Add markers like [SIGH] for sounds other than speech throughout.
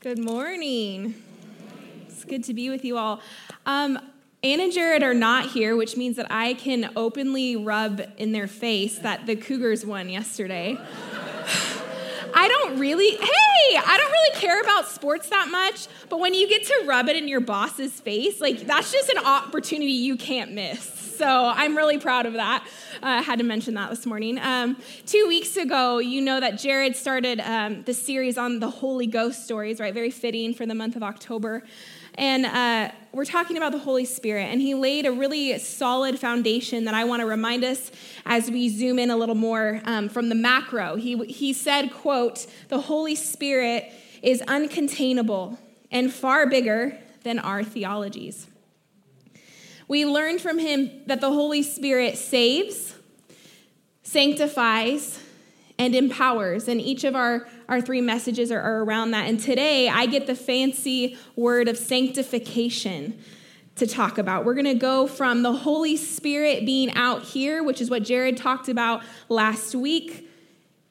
Good morning. It's good to be with you all. Um, Ann and Jared are not here, which means that I can openly rub in their face that the Cougars won yesterday. Don't really, hey, I don't really care about sports that much, but when you get to rub it in your boss's face, like that's just an opportunity you can't miss. So I'm really proud of that. Uh, I had to mention that this morning. Um, two weeks ago, you know that Jared started um, the series on the Holy Ghost stories, right? Very fitting for the month of October. And uh, we're talking about the Holy Spirit, and he laid a really solid foundation that I want to remind us as we zoom in a little more um, from the macro. He, he said, quote, the Holy Spirit is uncontainable and far bigger than our theologies. We learned from him that the Holy Spirit saves, sanctifies, and empowers. in each of our, our three messages are, are around that. And today I get the fancy word of sanctification to talk about. We're going to go from the Holy Spirit being out here, which is what Jared talked about last week,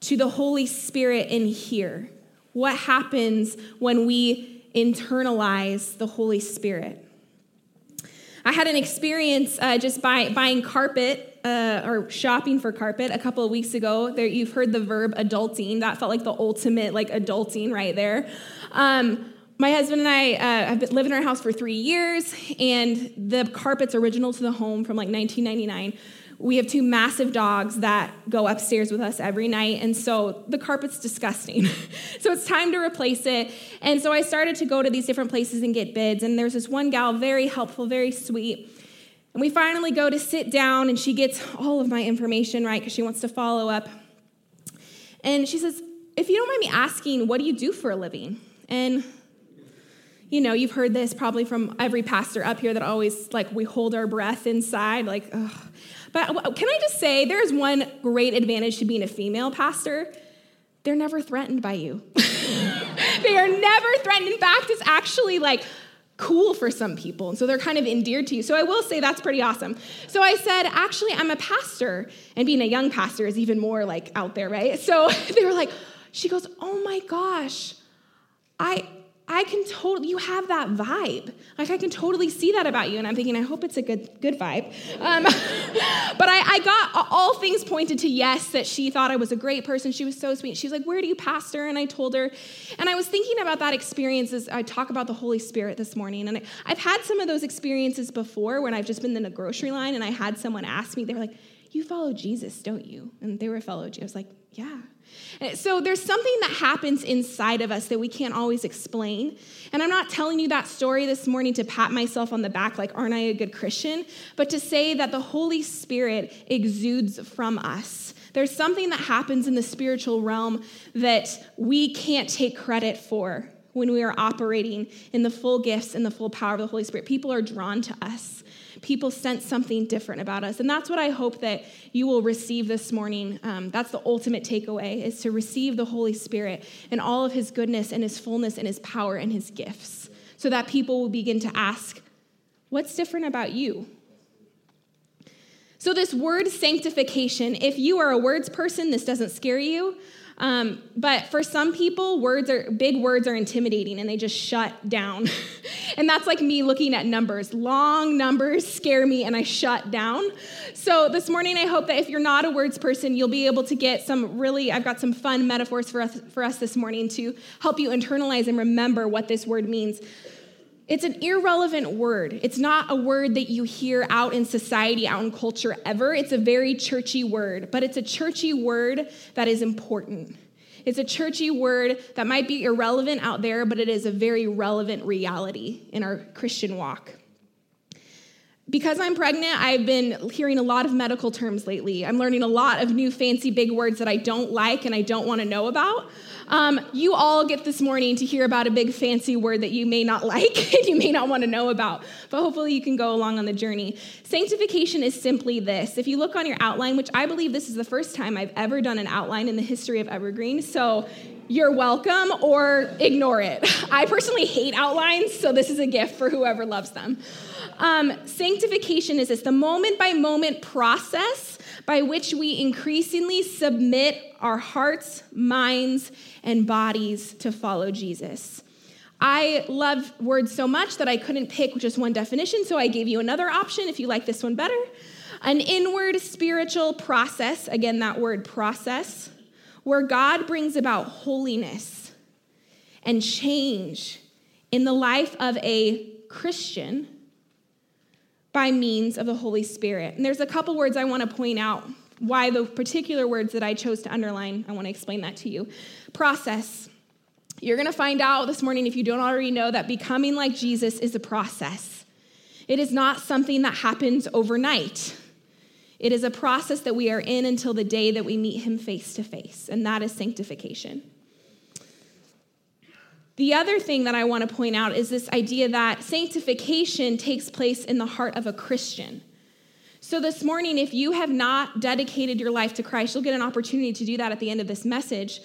to the Holy Spirit in here. What happens when we internalize the Holy Spirit? I had an experience uh, just by buying carpet uh, or shopping for carpet a couple of weeks ago. There, you've heard the verb adulting. That felt like the ultimate like adulting right there. Um, my husband and I uh, have been living in our house for three years, and the carpet's original to the home from like 1999 we have two massive dogs that go upstairs with us every night, and so the carpet's disgusting. [LAUGHS] so it's time to replace it. And so I started to go to these different places and get bids, and there's this one gal, very helpful, very sweet. And we finally go to sit down, and she gets all of my information right because she wants to follow up. And she says, If you don't mind me asking, what do you do for a living? And you know, you've heard this probably from every pastor up here that always like we hold our breath inside, like, ugh. But uh, can I just say, there's one great advantage to being a female pastor. They're never threatened by you. [LAUGHS] they are never threatened. In fact, it's actually like cool for some people. And so they're kind of endeared to you. So I will say that's pretty awesome. So I said, actually, I'm a pastor. And being a young pastor is even more like out there, right? So [LAUGHS] they were like, she goes, oh my gosh, I, I can totally, you have that vibe. Like, I can totally see that about you. And I'm thinking, I hope it's a good, good vibe. Um, [LAUGHS] but I, I, got all things pointed to yes, that she thought I was a great person. She was so sweet. She was like, Where do you pastor? And I told her. And I was thinking about that experience as I talk about the Holy Spirit this morning. And I've had some of those experiences before when I've just been in a grocery line and I had someone ask me, they were like, You follow Jesus, don't you? And they were a fellow Jew. I was like, Yeah. So there's something that happens inside of us that we can't always explain. And I'm not telling you that story this morning to pat myself on the back, like, aren't I a good Christian? But to say that the Holy Spirit exudes from us. There's something that happens in the spiritual realm that we can't take credit for when we are operating in the full gifts and the full power of the Holy Spirit. People are drawn to us people sense something different about us. And that's what I hope that you will receive this morning. Um, that's the ultimate takeaway is to receive the Holy Spirit and all of his goodness and his fullness and his power and his gifts so that people will begin to ask, what's different about you? So, this word sanctification, if you are a words person, this doesn't scare you. Um, but for some people, words are big words are intimidating and they just shut down. [LAUGHS] and that's like me looking at numbers. Long numbers scare me and I shut down. So this morning, I hope that if you're not a words person, you'll be able to get some really, I've got some fun metaphors for us, for us this morning to help you internalize and remember what this word means. It's an irrelevant word. It's not a word that you hear out in society, out in culture ever. It's a very churchy word, but it's a churchy word that is important. It's a churchy word that might be irrelevant out there, but it is a very relevant reality in our Christian walk. Because I'm pregnant, I've been hearing a lot of medical terms lately. I'm learning a lot of new fancy big words that I don't like and I don't want to know about. Um, you all get this morning to hear about a big fancy word that you may not [LAUGHS] like and you may not want to know about, but hopefully you can go along on the journey. Sanctification is simply this. If you look on your outline, which I believe this is the first time I've ever done an outline in the history of Evergreen, so you're welcome or ignore it. [LAUGHS] I personally hate outlines, so this is a gift for whoever loves them. Um, sanctification is this the moment by moment process by which we increasingly submit our hearts, minds, and bodies to follow Jesus. I love words so much that I couldn't pick just one definition, so I gave you another option if you like this one better. An inward spiritual process, again, that word process, where God brings about holiness and change in the life of a Christian by means of the Holy Spirit. And there's a couple words I want to point out why the particular words that I chose to underline, I want to explain that to you. Process. You're going to find out this morning, if you don't already know, that becoming like Jesus is a process. It is not something that happens overnight. It is a process that we are in until the day that we meet him face to face, and that is sanctification. The other thing that I want to point out is this idea that sanctification takes place in the heart of a Christian. So, this morning, if you have not dedicated your life to Christ, you'll get an opportunity to do that at the end of this message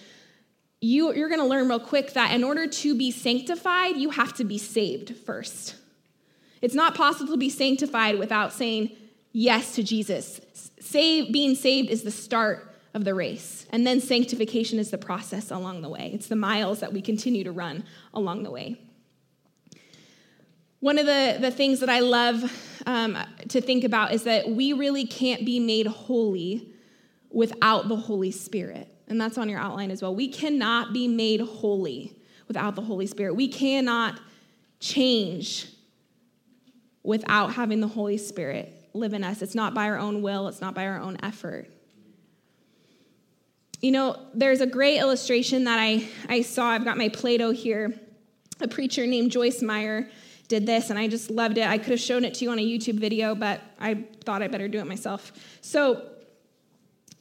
you, you're going to learn real quick that in order to be sanctified, you have to be saved first. It's not possible to be sanctified without saying yes to Jesus. Save, being saved is the start of the race, and then sanctification is the process along the way. It's the miles that we continue to run along the way. One of the, the things that I love um, to think about is that we really can't be made holy without the Holy Spirit and that's on your outline as well. We cannot be made holy without the Holy Spirit. We cannot change without having the Holy Spirit live in us. It's not by our own will, it's not by our own effort. You know, there's a great illustration that I, I saw. I've got my Play Doh here. A preacher named Joyce Meyer did this, and I just loved it. I could have shown it to you on a YouTube video, but I thought I better do it myself. So,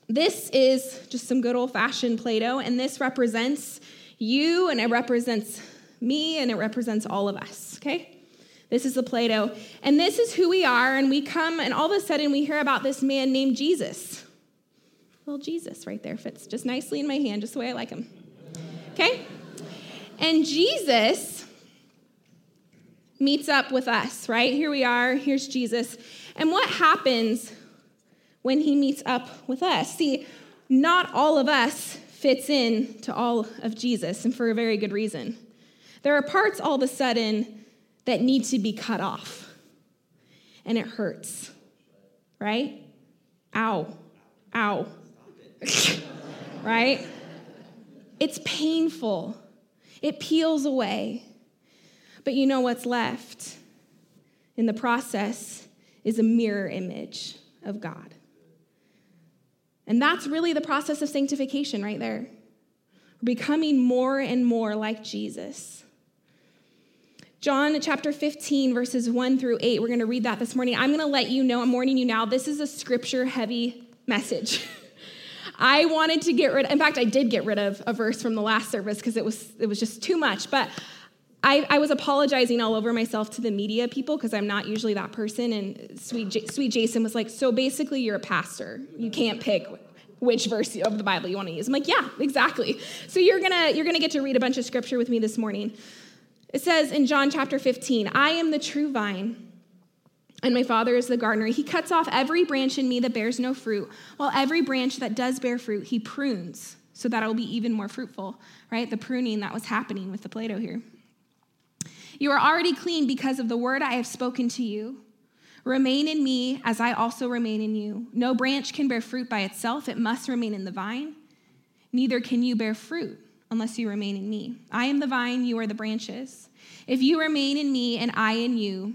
this is just some good old fashioned Play Doh, and this represents you, and it represents me, and it represents all of us, okay? This is the Play Doh. And this is who we are, and we come, and all of a sudden we hear about this man named Jesus. Well, Jesus right there fits just nicely in my hand, just the way I like him. Okay? And Jesus meets up with us, right? Here we are, here's Jesus. And what happens when he meets up with us. See, not all of us fits in to all of Jesus, and for a very good reason. There are parts all of a sudden that need to be cut off, and it hurts, right? Ow, ow, [LAUGHS] right? It's painful, it peels away. But you know what's left in the process is a mirror image of God. And that's really the process of sanctification right there. We're becoming more and more like Jesus. John chapter 15, verses 1 through 8, we're going to read that this morning. I'm going to let you know, I'm warning you now, this is a scripture heavy message. [LAUGHS] I wanted to get rid, of in fact, I did get rid of a verse from the last service because it was, it was just too much. But I, I, was apologizing all over myself to the media people because I'm not usually that person. And sweet, J- sweet Jason was like, So basically, you're a pastor. You can't pick which verse of the Bible you want to use. I'm like, Yeah, exactly. So you're gonna you're gonna get to read a bunch of scripture with me this morning. It says in John chapter 15, I am the true vine. And my father is the gardener. He cuts off every branch in me that bears no fruit, while every branch that does bear fruit, he prunes so that it will be even more fruitful, right? The pruning that was happening with the Play Doh here. You are already clean because of the word I have spoken to you. Remain in me as I also remain in you. No branch can bear fruit by itself, it must remain in the vine. Neither can you bear fruit unless you remain in me. I am the vine, you are the branches. If you remain in me and I in you,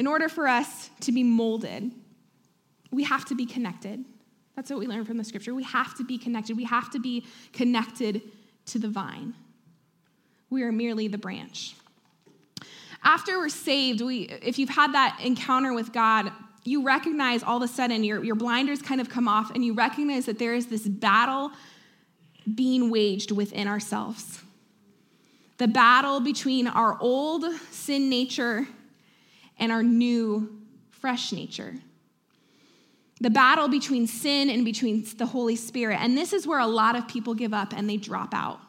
in order for us to be molded, we have to be connected. That's what we learn from the scripture. We have to be connected. We have to be connected to the vine. We are merely the branch. After we're saved, we, if you've had that encounter with God, you recognize all of a sudden your, your blinders kind of come off and you recognize that there is this battle being waged within ourselves. the battle between our old sin nature and our new fresh nature. The battle between sin and between the Holy Spirit. And this is where a lot of people give up and they drop out.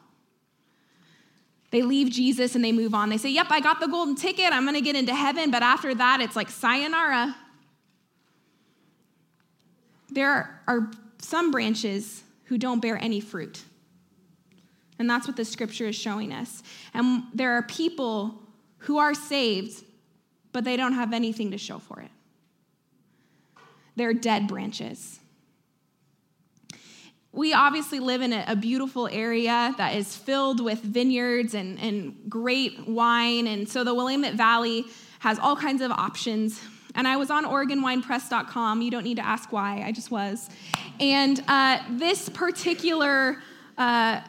They leave Jesus and they move on. They say, Yep, I got the golden ticket. I'm going to get into heaven. But after that, it's like sayonara. There are some branches who don't bear any fruit. And that's what the scripture is showing us. And there are people who are saved, but they don't have anything to show for it. They're dead branches. We obviously live in a, beautiful area that is filled with vineyards and, and great wine. And so the Willamette Valley has all kinds of options. And I was on OregonWinePress.com. You don't need to ask why, I just was. And uh, this particular uh,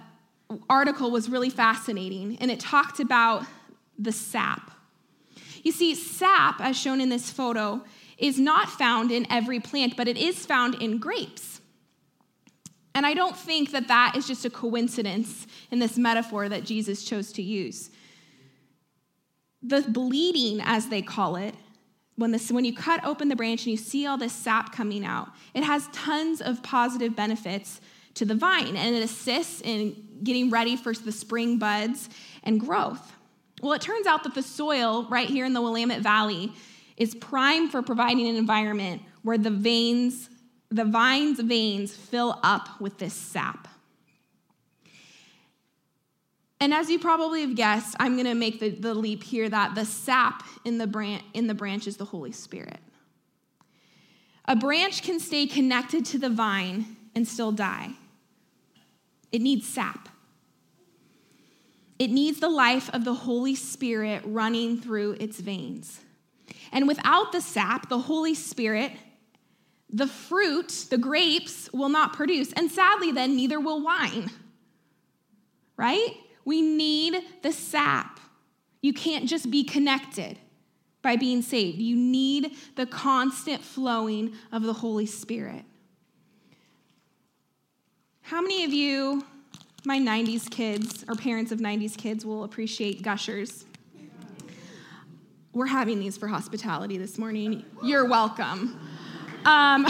article was really fascinating, and it talked about the sap. You see, sap, as shown in this photo, is not found in every plant, but it is found in grapes. And I don't think that that is just a coincidence in this metaphor that Jesus chose to use. The bleeding, as they call it, when, this, when you cut open the branch and you see all this sap coming out, it has tons of positive benefits to the vine and it assists in getting ready for the spring buds and growth. Well, it turns out that the soil right here in the Willamette Valley is prime for providing an environment where the veins, the vine's veins fill up with this sap. And as you probably have guessed, I'm going to make the, the leap here that the sap in the, branch, in the branch is the Holy Spirit. A branch can stay connected to the vine and still die. It needs sap. It needs the life of the Holy Spirit running through its veins. And without the sap, the Holy Spirit, the fruit, the grapes, will not produce. And sadly, then, neither will wine. Right? We need the sap. You can't just be connected by being saved, you need the constant flowing of the Holy Spirit. How many of you, my 90s kids or parents of 90s kids, will appreciate gushers? We're having these for hospitality this morning. You're welcome. Um,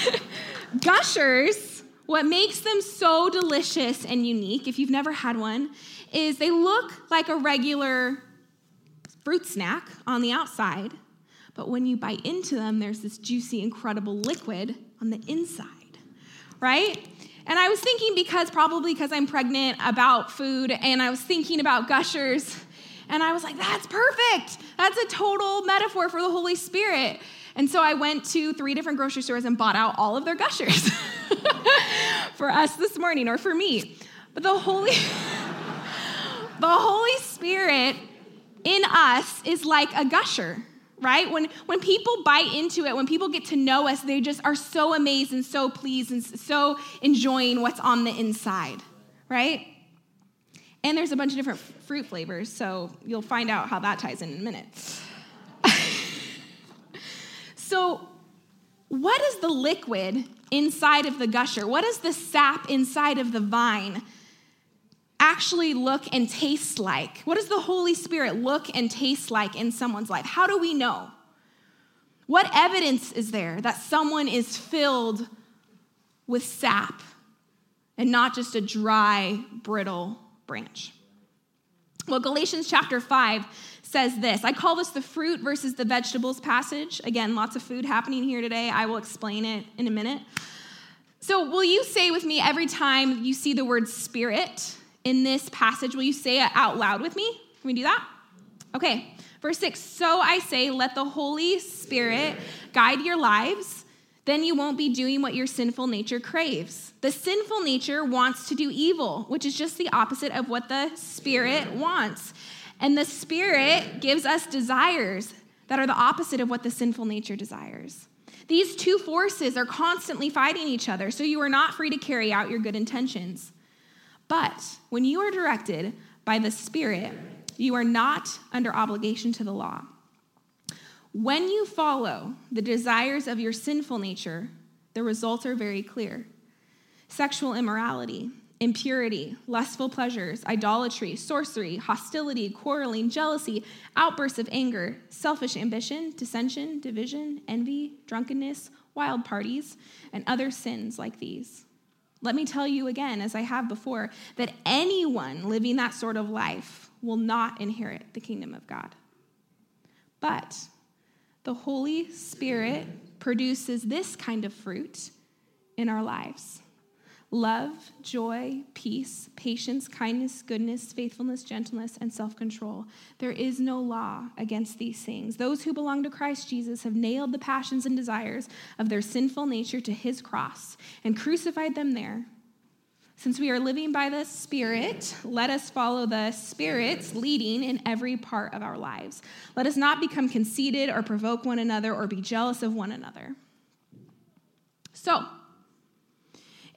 [LAUGHS] gushers, what makes them so delicious and unique, if you've never had one, is they look like a regular fruit snack on the outside, but when you bite into them, there's this juicy, incredible liquid on the inside, right? And I was thinking because probably because I'm pregnant about food and I was thinking about gushers and I was like that's perfect. That's a total metaphor for the Holy Spirit. And so I went to three different grocery stores and bought out all of their gushers [LAUGHS] for us this morning or for me. But the Holy [LAUGHS] the Holy Spirit in us is like a gusher right? When, when people bite into it, when people get to know us, they just are so amazed and so pleased and so enjoying what's on the inside, right? And there's a bunch of different fruit flavors, so you'll find out how that ties in in a minute. [LAUGHS] so, what is the liquid inside of the gusher? What is the sap inside of the vine actually look and taste like? What does the Holy Spirit look and taste like in someone's life? How do we know? What evidence is there that someone is filled with sap and not just a dry, brittle branch? Well, Galatians chapter 5 says this. I call this the fruit versus the vegetables passage. Again, lots of food happening here today. I will explain it in a minute. So, will you say with me every time you see the word spirit? In this passage. Will you say it out loud with me? Can we do that? Okay. Verse 6 So I say, let the Holy Spirit guide your lives. Then you won't be doing what your sinful nature craves. The sinful nature wants to do evil, which is just the opposite of what the Spirit wants. And the Spirit gives us desires that are the opposite of what the sinful nature desires. These two forces are constantly fighting each other, so you are not free to carry out your good intentions. But when you are directed by the Spirit, you are not under obligation to the law. When you follow the desires of your sinful nature, the results are very clear sexual immorality, impurity, lustful pleasures, idolatry, sorcery, hostility, quarreling, jealousy, outbursts of anger, selfish ambition, dissension, division, envy, drunkenness, wild parties, and other sins like these. Let me tell you again, as I have before, that anyone living that sort of life will not inherit the kingdom of God. But the Holy Spirit produces this kind of fruit in our lives love, joy, peace, patience, kindness, goodness, faithfulness, gentleness, and self control. There is no law against these things. Those who belong to Christ Jesus have nailed the passions and desires of their sinful nature to his cross and crucified them there. Since we are living by the Spirit, let us follow the Spirit's leading in every part of our lives. Let us not become conceited or provoke one another or be jealous of one another. So,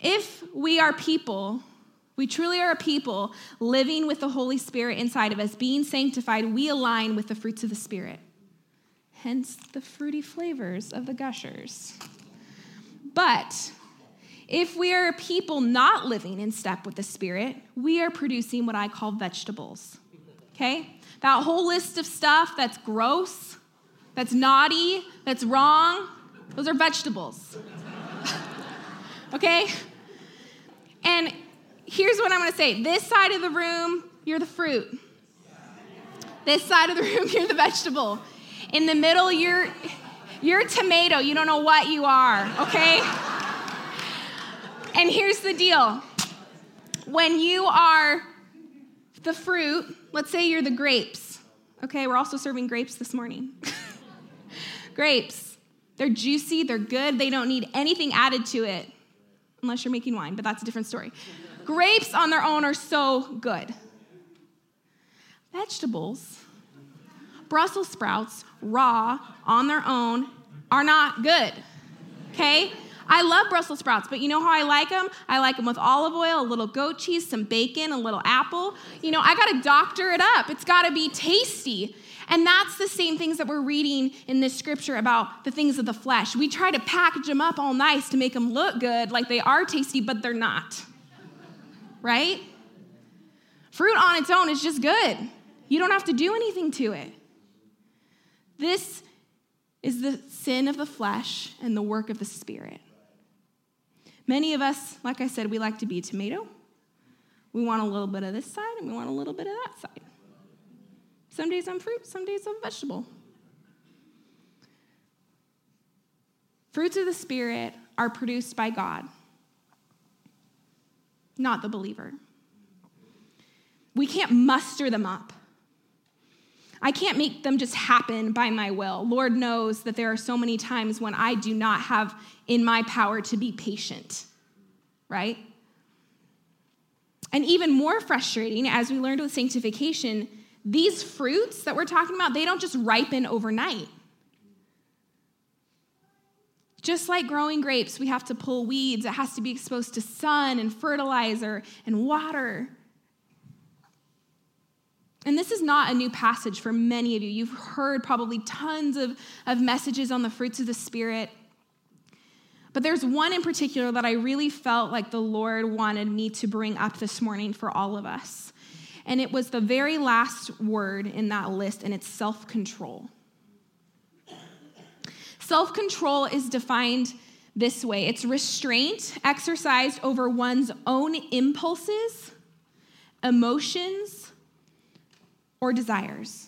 if we are people, we truly are a people living with the Holy Spirit inside of us, being sanctified, we align with the fruits of the Spirit. Hence the fruity flavors of the gushers. But if we are a people not living in step with the Spirit, we are producing what I call vegetables. Okay? That whole list of stuff that's gross, that's naughty, that's wrong, those are vegetables. [LAUGHS] okay? And here's what I'm gonna say this side of the room, you're the fruit. This side of the [LAUGHS] room, you're the vegetable. In the middle, you're, you're a tomato. You don't know what you are, okay? and here's the deal when you are the fruit, let's say you're the grapes, okay? We're also serving grapes this morning. [LAUGHS] grapes, they're juicy, they're good, they don't need anything added to it unless you're making wine, but that's a different story. Grapes on their own are so good. Vegetables, Brussels sprouts, raw, on their own, are not good. Okay? I love Brussels sprouts, but you know how I like them? I like them with olive oil, a little goat cheese, some bacon, a little apple. You know, I got to doctor it up. It's got to be tasty. And that's the same things that we're reading in this scripture about the things of the flesh. We try to package them up all nice to make them look good, like they are tasty, but they're not. Right? Fruit on its own is just good. You don't have to do anything to it. This is the sin of the flesh and the work of the spirit. Many of us, like I said, we like to be tomato. We want a little bit of this side and we want a little bit of that side. Some days I'm fruit, some days I'm vegetable. Fruits of the Spirit are produced by God, not the believer. We can't muster them up. I can't make them just happen by my will. Lord knows that there are so many times when I do not have in my power to be patient, right? And even more frustrating, as we learned with sanctification, these fruits that we're talking about, they don't just ripen overnight. Just like growing grapes, we have to pull weeds. It has to be exposed to sun and fertilizer and water. And this is not a new passage for many of you. You've heard probably tons of, of messages on the fruits of the Spirit. But there's one in particular that I really felt like the Lord wanted me to bring up this morning for all of us. And it was the very last word in that list, and it's self control. Self control is defined this way it's restraint exercised over one's own impulses, emotions, or desires.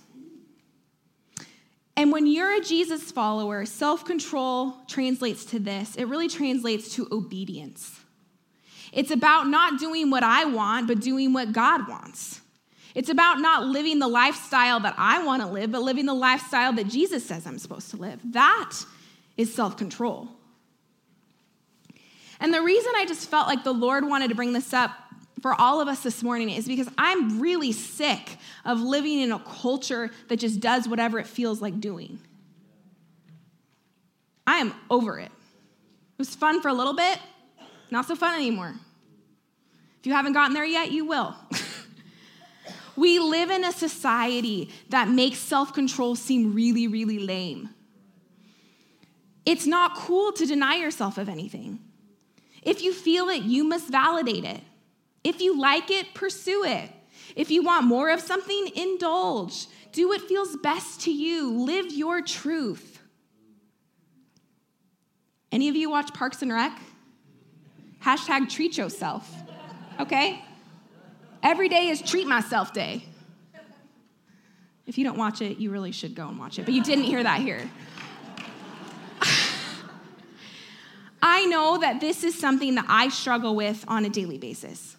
And when you're a Jesus follower, self control translates to this it really translates to obedience. It's about not doing what I want, but doing what God wants. It's about not living the lifestyle that I want to live, but living the lifestyle that Jesus says I'm supposed to live. That is self control. And the reason I just felt like the Lord wanted to bring this up for all of us this morning is because I'm really sick of living in a culture that just does whatever it feels like doing. I am over it. It was fun for a little bit, not so fun anymore. If you haven't gotten there yet, you will. [LAUGHS] We live in a society that makes self control seem really, really lame. It's not cool to deny yourself of anything. If you feel it, you must validate it. If you like it, pursue it. If you want more of something, indulge. Do what feels best to you. Live your truth. Any of you watch Parks and Rec? Hashtag treat yourself. Okay? Every day is treat myself day. If you don't watch it, you really should go and watch it, but you didn't hear that here. [SIGHS] I know that this is something that I struggle with on a daily basis.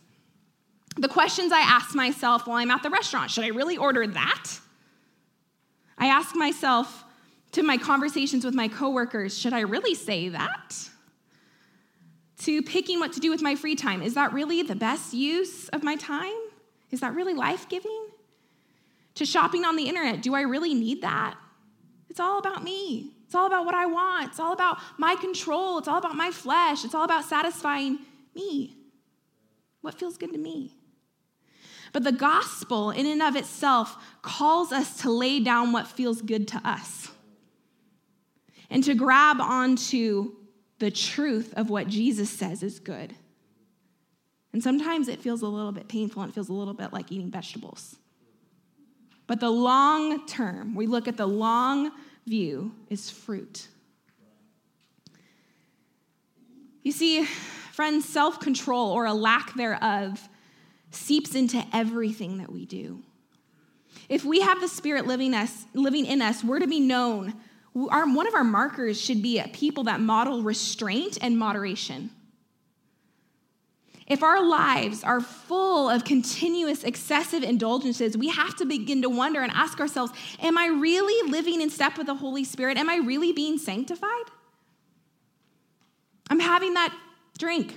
The questions I ask myself while I'm at the restaurant should I really order that? I ask myself to my conversations with my coworkers should I really say that? To picking what to do with my free time is that really the best use of my time? Is that really life giving? To shopping on the internet, do I really need that? It's all about me. It's all about what I want. It's all about my control. It's all about my flesh. It's all about satisfying me. What feels good to me? But the gospel, in and of itself, calls us to lay down what feels good to us and to grab onto the truth of what Jesus says is good. And sometimes it feels a little bit painful and it feels a little bit like eating vegetables. But the long term, we look at the long view, is fruit. You see, friends, self control or a lack thereof seeps into everything that we do. If we have the Spirit living, us, living in us, we're to be known. Our, one of our markers should be people that model restraint and moderation. If our lives are full of continuous excessive indulgences, we have to begin to wonder and ask ourselves Am I really living in step with the Holy Spirit? Am I really being sanctified? I'm having that drink.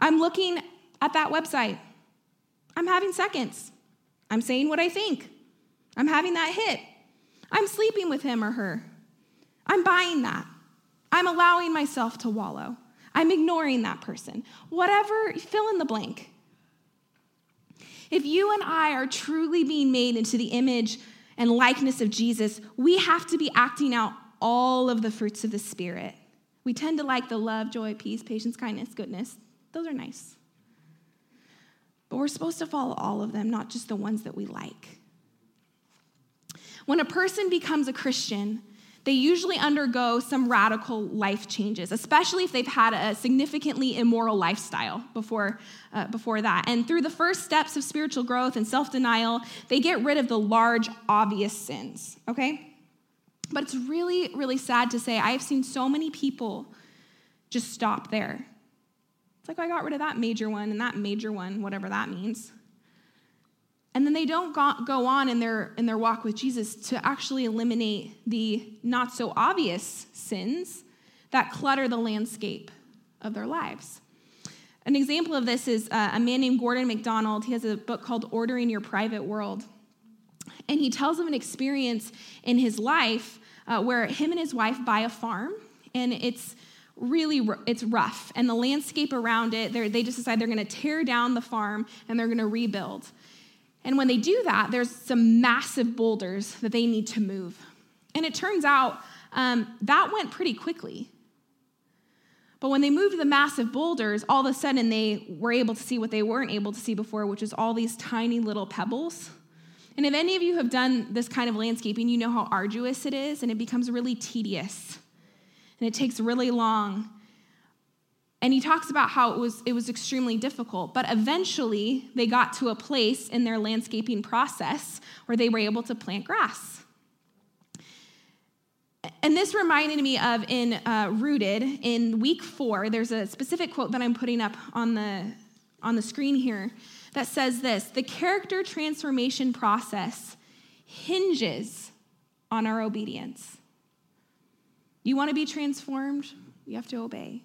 I'm looking at that website. I'm having seconds. I'm saying what I think. I'm having that hit. I'm sleeping with him or her. I'm buying that. I'm allowing myself to wallow. I'm ignoring that person. Whatever, fill in the blank. If you and I are truly being made into the image and likeness of Jesus, we have to be acting out all of the fruits of the Spirit. We tend to like the love, joy, peace, patience, kindness, goodness. Those are nice. But we're supposed to follow all of them, not just the ones that we like. When a person becomes a Christian, they usually undergo some radical life changes, especially if they've had a significantly immoral lifestyle before, uh, before that. And through the first steps of spiritual growth and self denial, they get rid of the large, obvious sins, okay? But it's really, really sad to say I have seen so many people just stop there. It's like, I got rid of that major one and that major one, whatever that means. And then they don't go on in their, in their walk with Jesus to actually eliminate the not so obvious sins that clutter the landscape of their lives. An example of this is uh, a man named Gordon MacDonald. He has a book called Ordering Your Private World. And he tells of an experience in his life uh, where him and his wife buy a farm, and it's really it's rough and the landscape around it they just decide they're going to tear down the farm and they're going to rebuild and when they do that, there's some massive boulders that they need to move. And it turns out um, that went pretty quickly. But when they moved the massive boulders, all of a sudden they were able to see what they weren't able to see before, which is all these tiny little pebbles. And if any of you have done this kind of landscaping, you know how arduous it is, and it becomes really tedious. And it takes really long. And he talks about how it was, it was extremely difficult. But eventually, they got to a place in their landscaping process where they were able to plant grass. And this reminded me of in uh, Rooted, in week four, there's a specific quote that I'm putting up on the, on the screen here that says this The character transformation process hinges on our obedience. You want to be transformed? You have to obey.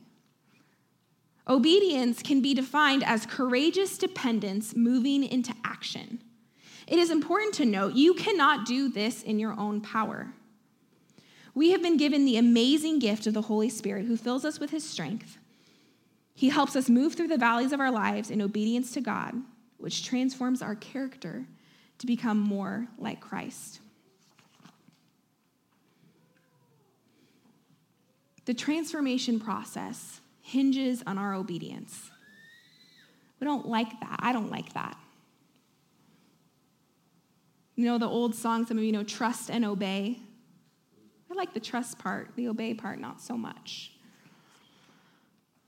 Obedience can be defined as courageous dependence moving into action. It is important to note you cannot do this in your own power. We have been given the amazing gift of the Holy Spirit who fills us with his strength. He helps us move through the valleys of our lives in obedience to God, which transforms our character to become more like Christ. The transformation process hinges on our obedience. We don't like that. I don't like that. You know the old song, some of you know, trust and obey. I like the trust part, the obey part, not so much.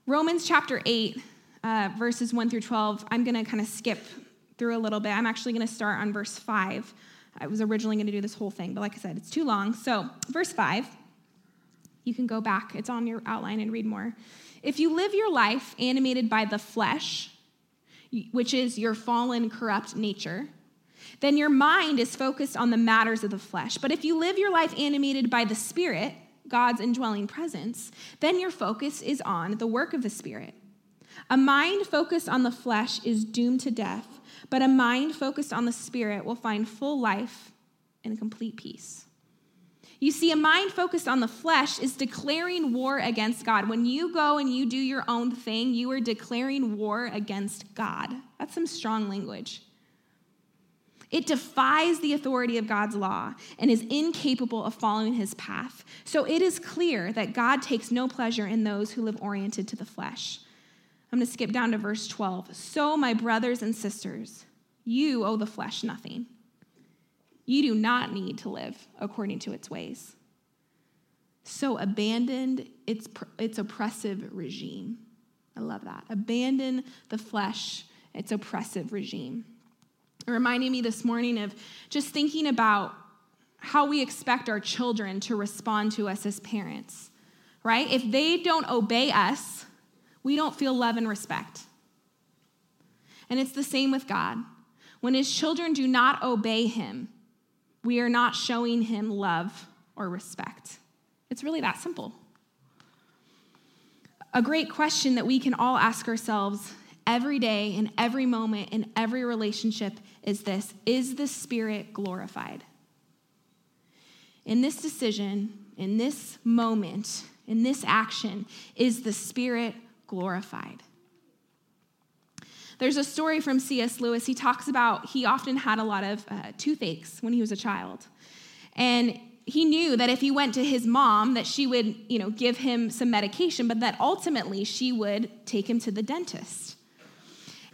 Romans chapter 8, uh, verses 1 through 12, I'm going to kind of skip through a little bit. I'm actually going to start on verse 5. I was originally going to do this whole thing, but like I said, it's too long. So, verse 5, you can go back, it's on your outline and read more. If you live your life animated by the flesh, which is your fallen, corrupt nature, then your mind is focused on the matters of the flesh. But if you live your life animated by the Spirit, God's indwelling presence, then your focus is on the work of the Spirit. A mind focused on the flesh is doomed to death, but a mind focused on the Spirit will find full life and complete peace. You see, a mind focused on the flesh is declaring war against God. When you go and you do your own thing, you are declaring war against God. That's some strong language. It defies the authority of God's law and is incapable of following his path. So it is clear that God takes no pleasure in those who live oriented to the flesh. I'm going to skip down to verse 12. So, my brothers and sisters, you owe the flesh nothing. You do not need to live according to its ways. So, abandon its, its oppressive regime. I love that. Abandon the flesh, its oppressive regime. It reminded me this morning of just thinking about how we expect our children to respond to us as parents, right? If they don't obey us, we don't feel love and respect. And it's the same with God. When his children do not obey him, we are not showing him love or respect. It's really that simple. A great question that we can all ask ourselves every day, in every moment, in every relationship is this Is the Spirit glorified? In this decision, in this moment, in this action, is the Spirit glorified? There's a story from C.S. Lewis. He talks about he often had a lot of uh, toothaches when he was a child. And he knew that if he went to his mom that she would you know give him some medication but that ultimately she would take him to the dentist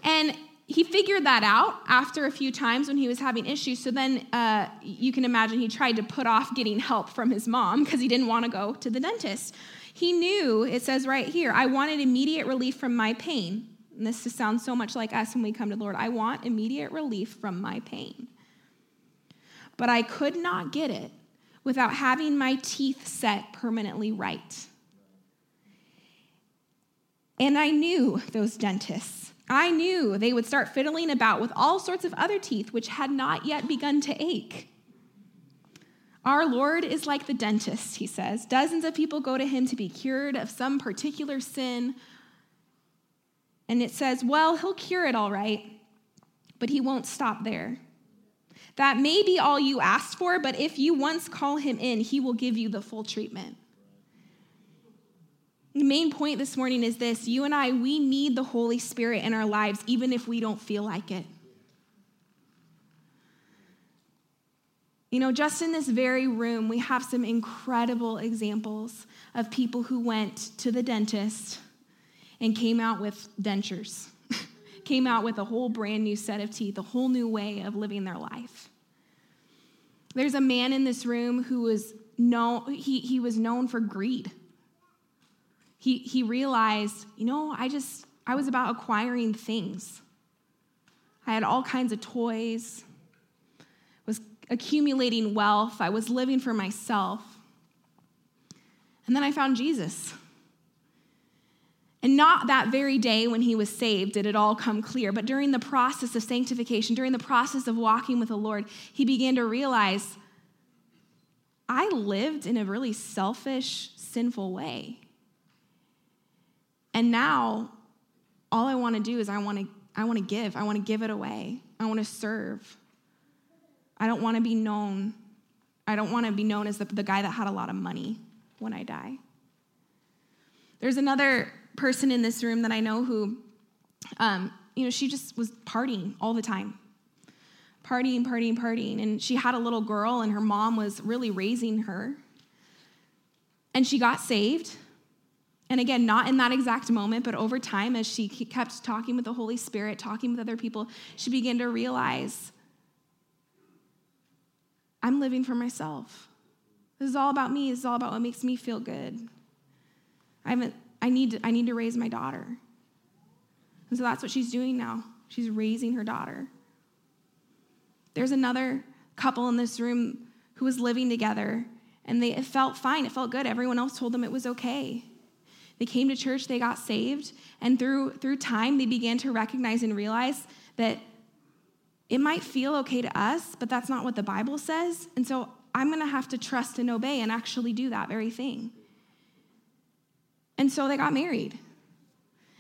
and he figured that out after a few times when he was having issues. So then uh, you can imagine he tried to put off getting help from his mom because he didn't want to go to the dentist. He knew, it says right here, I wanted immediate relief from my pain. And this just sounds so much like us when we come to the Lord. I want immediate relief from my pain. But I could not get it without having my teeth set permanently right. And I knew those dentists. I knew they would start fiddling about with all sorts of other teeth which had not yet begun to ache. Our Lord is like the dentist, he says. Dozens of people go to him to be cured of some particular sin. And it says, well, he'll cure it all right, but he won't stop there. That may be all you asked for, but if you once call him in, he will give you the full treatment. The main point this morning is this you and I, we need the Holy Spirit in our lives, even if we don't feel like it. You know, just in this very room, we have some incredible examples of people who went to the dentist and came out with dentures, [LAUGHS] came out with a whole brand new set of teeth, a whole new way of living their life. There's a man in this room who was known, he, he was known for greed. He, he realized, you know, I just, I was about acquiring things. I had all kinds of toys, was accumulating wealth, I was living for myself. And then I found Jesus. And not that very day when he was saved did it all come clear, but during the process of sanctification, during the process of walking with the Lord, he began to realize I lived in a really selfish, sinful way. And now, all I want to do is I want to I want to give. I want to give it away. I want to serve. I don't want to be known. I don't want to be known as the, the guy that had a lot of money when I die. There's another person in this room that I know who, um, you know, she just was partying all the time. Partying, partying, partying. And she had a little girl, and her mom was really raising her. And she got saved And again, not in that exact moment, but over time, as she kept talking with the Holy Spirit, talking with other people, she began to realize I'm living for myself. This is all about me. This is all about what makes me feel good. I, haven't, I, need, to, I need to raise my daughter. And so that's what she's doing now. She's raising her daughter. There's another couple in this room who was living together, and they, it felt fine. It felt good. Everyone else told them it was okay. They came to church, they got saved, and through, through time, they began to recognize and realize that it might feel okay to us, but that's not what the Bible says. And so I'm going to have to trust and obey and actually do that very thing. And so they got married.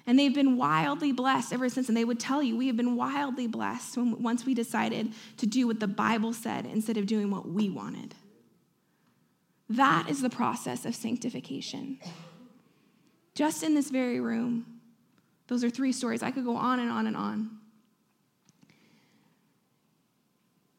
And they've been wildly blessed ever since. And they would tell you, we have been wildly blessed when, once we decided to do what the Bible said instead of doing what we wanted. That is the process of sanctification. Just in this very room, those are three stories. I could go on and on and on.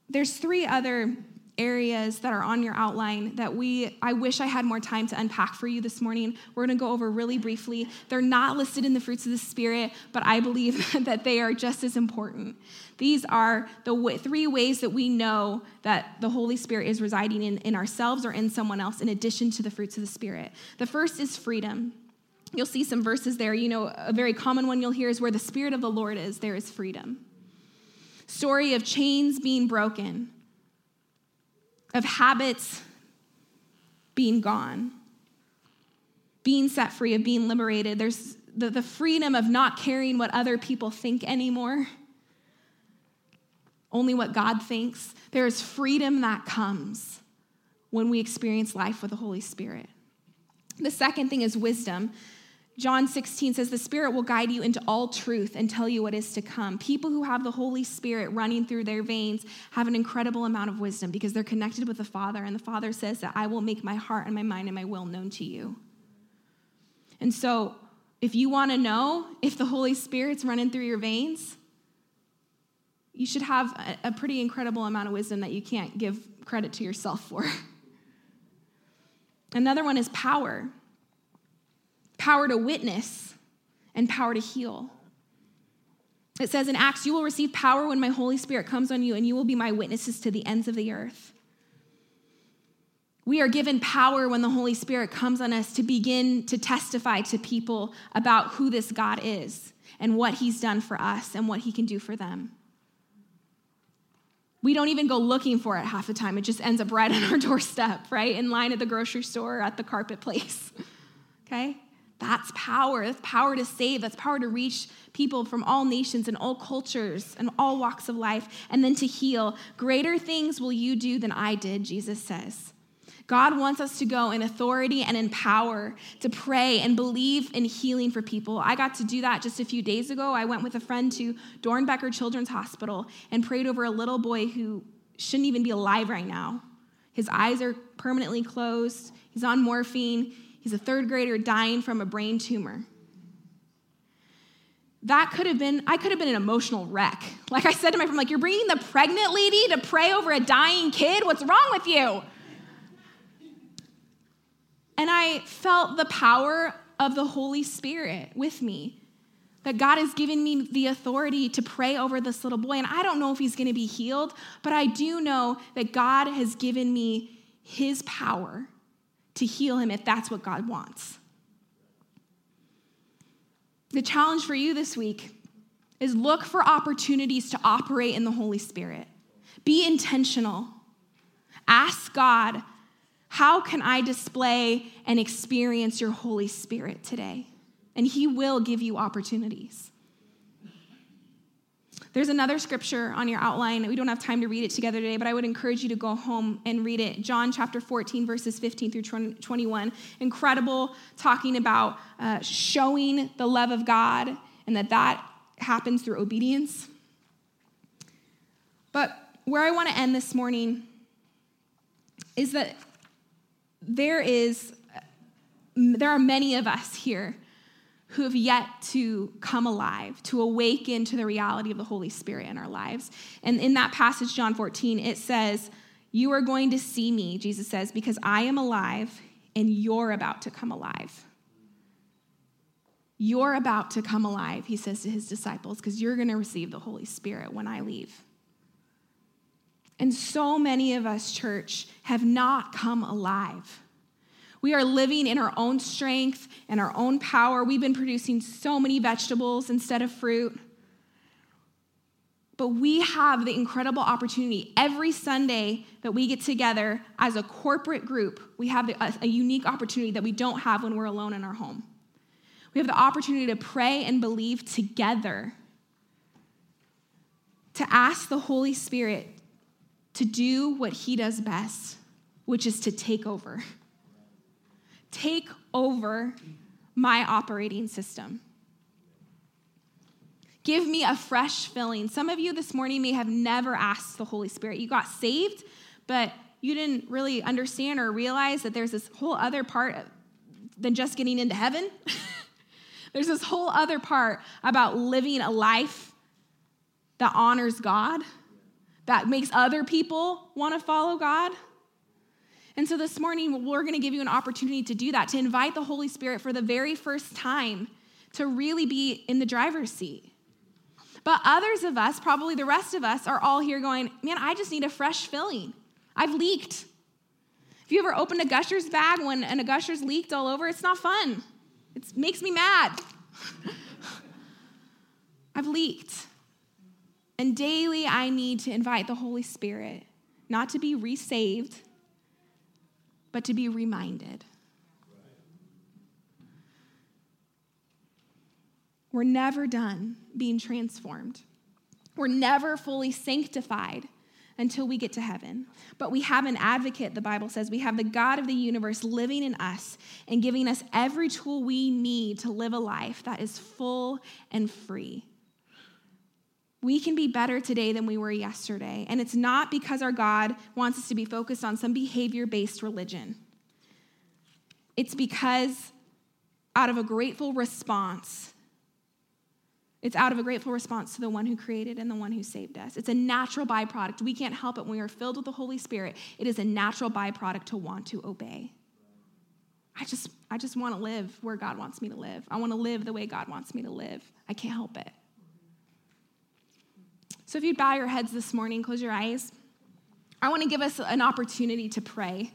There's three other areas that are on your outline that we I wish I had more time to unpack for you this morning. We're going to go over really briefly. They're not listed in the fruits of the spirit, but I believe [LAUGHS] that they are just as important. These are the w- three ways that we know that the Holy Spirit is residing in, in ourselves or in someone else in addition to the fruits of the spirit. The first is freedom. You'll see some verses there. You know, a very common one you'll hear is where the spirit of the Lord is, there is freedom story of chains being broken, of habits being gone, being set free, of being liberated. There's the, the freedom of not caring what other people think anymore, only what God thinks. There is freedom that comes when we experience life with the Holy Spirit. The second thing is wisdom. John 16 says, The Spirit will guide you into all truth and tell you what is to come. People who have the Holy Spirit running through their veins have an incredible amount of wisdom because they're connected with the Father, and the Father says that I will make my heart and my mind and my will known to you. And so, if you want to know if the Holy Spirit's running through your veins, you should have a, pretty incredible amount of wisdom that you can't give credit to yourself for. [LAUGHS] Another one is power power to witness, and power to heal. It says in Acts, You will receive power when my Holy Spirit comes on you, and you will be my witnesses to the ends of the earth. We are given power when the Holy Spirit comes on us to begin to testify to people about who this God is and what he's done for us and what he can do for them. We don't even go looking for it half the time. It just ends up right [LAUGHS] on our doorstep, right? In line at the grocery store, or at the carpet place. [LAUGHS] Okay? That's power. That's power to save. That's power to reach people from all nations and all cultures and all walks of life, and then to heal. Greater things will you do than I did, Jesus says. God wants us to go in authority and in power to pray and believe in healing for people. I got to do that just a few days ago. I went with a friend to Doernbecher Children's Hospital and prayed over a little boy who shouldn't even be alive right now. His eyes are permanently closed, he's on morphine. He's a third grader dying from a brain tumor. That could have been, I could have been an emotional wreck. Like I said to my friend, like, you're bringing the pregnant lady to pray over a dying kid? What's wrong with you? And I felt the power of the Holy Spirit with me. That God has given me the authority to pray over this little boy. And I don't know if he's gonna be healed, but I do know that God has given me his power to heal him if that's what God wants. The challenge for you this week is look for opportunities to operate in the Holy Spirit. Be intentional. Ask God, how can I display and experience your Holy Spirit today? And He will give you opportunities. There's another scripture on your outline. We don't have time to read it together today, but I would encourage you to go home and read it. John chapter 14, verses 15 through 21. Incredible, talking about uh, showing the love of God and that that happens through obedience. But where I want to end this morning is that there is there are many of us here who have yet to come alive, to awaken to the reality of the Holy Spirit in our lives. And in that passage, John 14, it says, You are going to see me, Jesus says, because I am alive and you're about to come alive. You're about to come alive, he says to his disciples, because you're going to receive the Holy Spirit when I leave. And so many of us, church, have not come alive. We are living in our own strength and our own power. We've been producing so many vegetables instead of fruit. But we have the incredible opportunity every Sunday that we get together as a corporate group. We have a, unique opportunity that we don't have when we're alone in our home. We have the opportunity to pray and believe together, to ask the Holy Spirit to do what He does best, which is to take over. Take over my operating system. Give me a fresh filling. Some of you this morning may have never asked the Holy Spirit. You got saved, but you didn't really understand or realize that there's this whole other part than just getting into heaven. [LAUGHS] there's this whole other part about living a life that honors God, that makes other people want to follow God. And so this morning, we're going to give you an opportunity to do that, to invite the Holy Spirit for the very first time to really be in the driver's seat. But others of us, probably the rest of us, are all here going, man, I just need a fresh filling. I've leaked. If you ever opened a Gushers bag when and a Gushers leaked all over, it's not fun. It makes me mad. [LAUGHS] I've leaked. And daily I need to invite the Holy Spirit, not to be resaved, but to be reminded. We're never done being transformed. We're never fully sanctified until we get to heaven. But we have an advocate, the Bible says. We have the God of the universe living in us and giving us every tool we need to live a life that is full and free. We can be better today than we were yesterday. And it's not because our God wants us to be focused on some behavior based religion. It's because out of a grateful response it's out of a grateful response to the one who created and the one who saved us. It's a natural byproduct. We can't help it when we are filled with the Holy Spirit. It is a natural byproduct to want to obey. I just, I just want to live where God wants me to live. I want to live the way God wants me to live. I can't help it. So if you'd bow your heads this morning, close your eyes. I want to give us an opportunity to pray.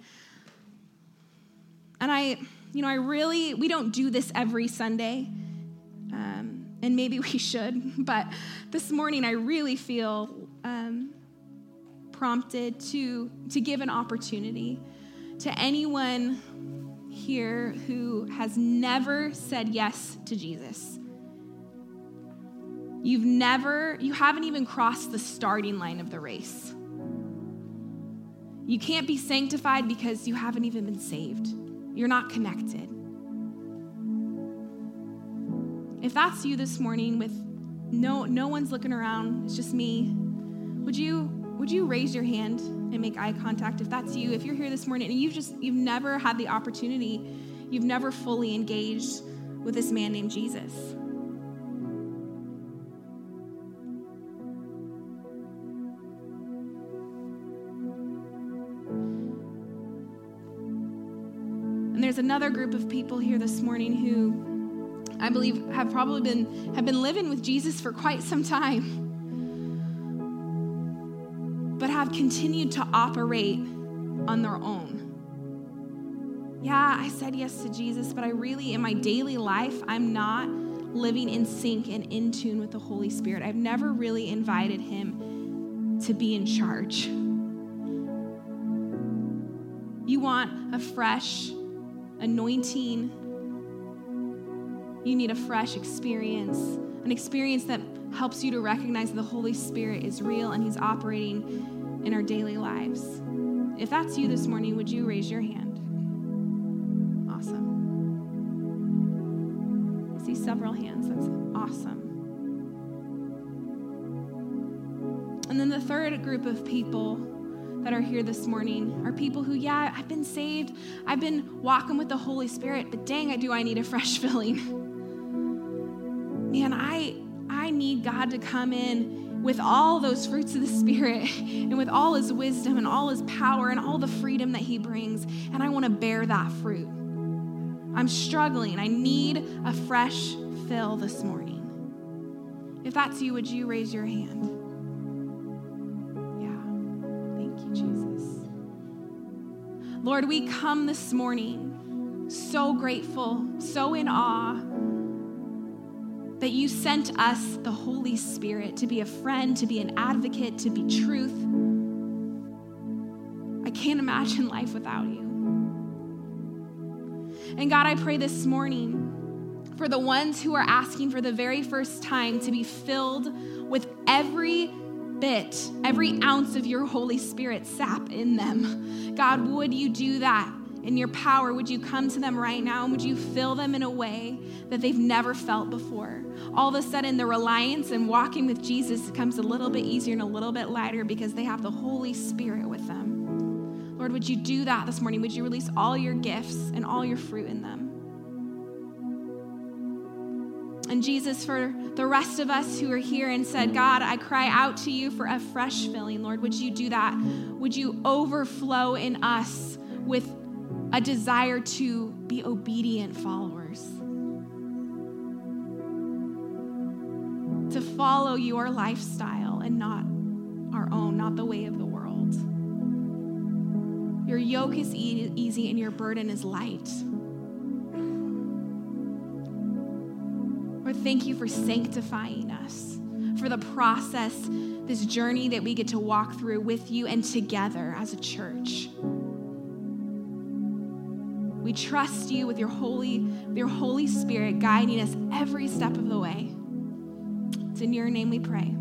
And I, you know, I really, we don't do this every Sunday. Um, and maybe [LAUGHS] we should, but this morning I really feel um, prompted to, to give an opportunity to anyone here who has never said yes to Jesus. You've never, you haven't even crossed the starting line of the race. You can't be sanctified because you haven't even been saved. You're not connected. If that's you this morning with no no one's looking around, it's just me, would you would you raise your hand and make eye contact if that's you? If you're here this morning and you've just you've never had the opportunity, you've never fully engaged with this man named Jesus. There's another group of people here this morning who I believe have probably been have been living with Jesus for quite some time but have continued to operate on their own. Yeah, I said yes to Jesus, but I really in my daily life I'm not living in sync and in tune with the Holy Spirit. I've never really invited him to be in charge. You want a fresh anointing you need a fresh experience, an experience that helps you to recognize the Holy Spirit is real and He's operating in our daily lives. If that's you this morning, would you raise your hand? Awesome. I see several hands. That's awesome. And then the third group of people that are here this morning are people who, yeah, I've been saved, I've been walking with the Holy Spirit, but dang, I do I need a [LAUGHS] fresh filling man, I, I need God to come in with all those fruits of the Spirit [LAUGHS] and with all his wisdom and all his power and all the freedom that he brings. And I want to bear that fruit. I'm struggling. I need a fresh fill this morning? If that's you, would you raise your hand? Lord, we come this morning so grateful, so in awe that you sent us the Holy Spirit to be a friend, to be an advocate, to be truth. I can't imagine life without you. And God, I pray this morning for the ones who are asking for the very first time to be filled with every bit, every ounce of your Holy Spirit sap in them. God, would you do that? In your power, would you come to them right now and would you fill them in a way that they've never felt before? All of a sudden, the reliance and walking with Jesus becomes a little bit easier and a little bit lighter because they have the Holy Spirit with them. Lord, would you do that this morning? Would you release all your gifts and all your fruit in them? And Jesus, for the rest of us who are here and said, God, I cry out to you for a fresh filling, Lord, would you do that? Would you overflow in us with a desire to be obedient followers, to follow your lifestyle and not our own, not the way of the world. Your yoke is easy and your burden is light. Thank you for sanctifying us, for the process, this journey that we get to walk through with you and together as a church. We trust you with your holy, with your Holy Spirit guiding us every step of the way. It's in your name we pray.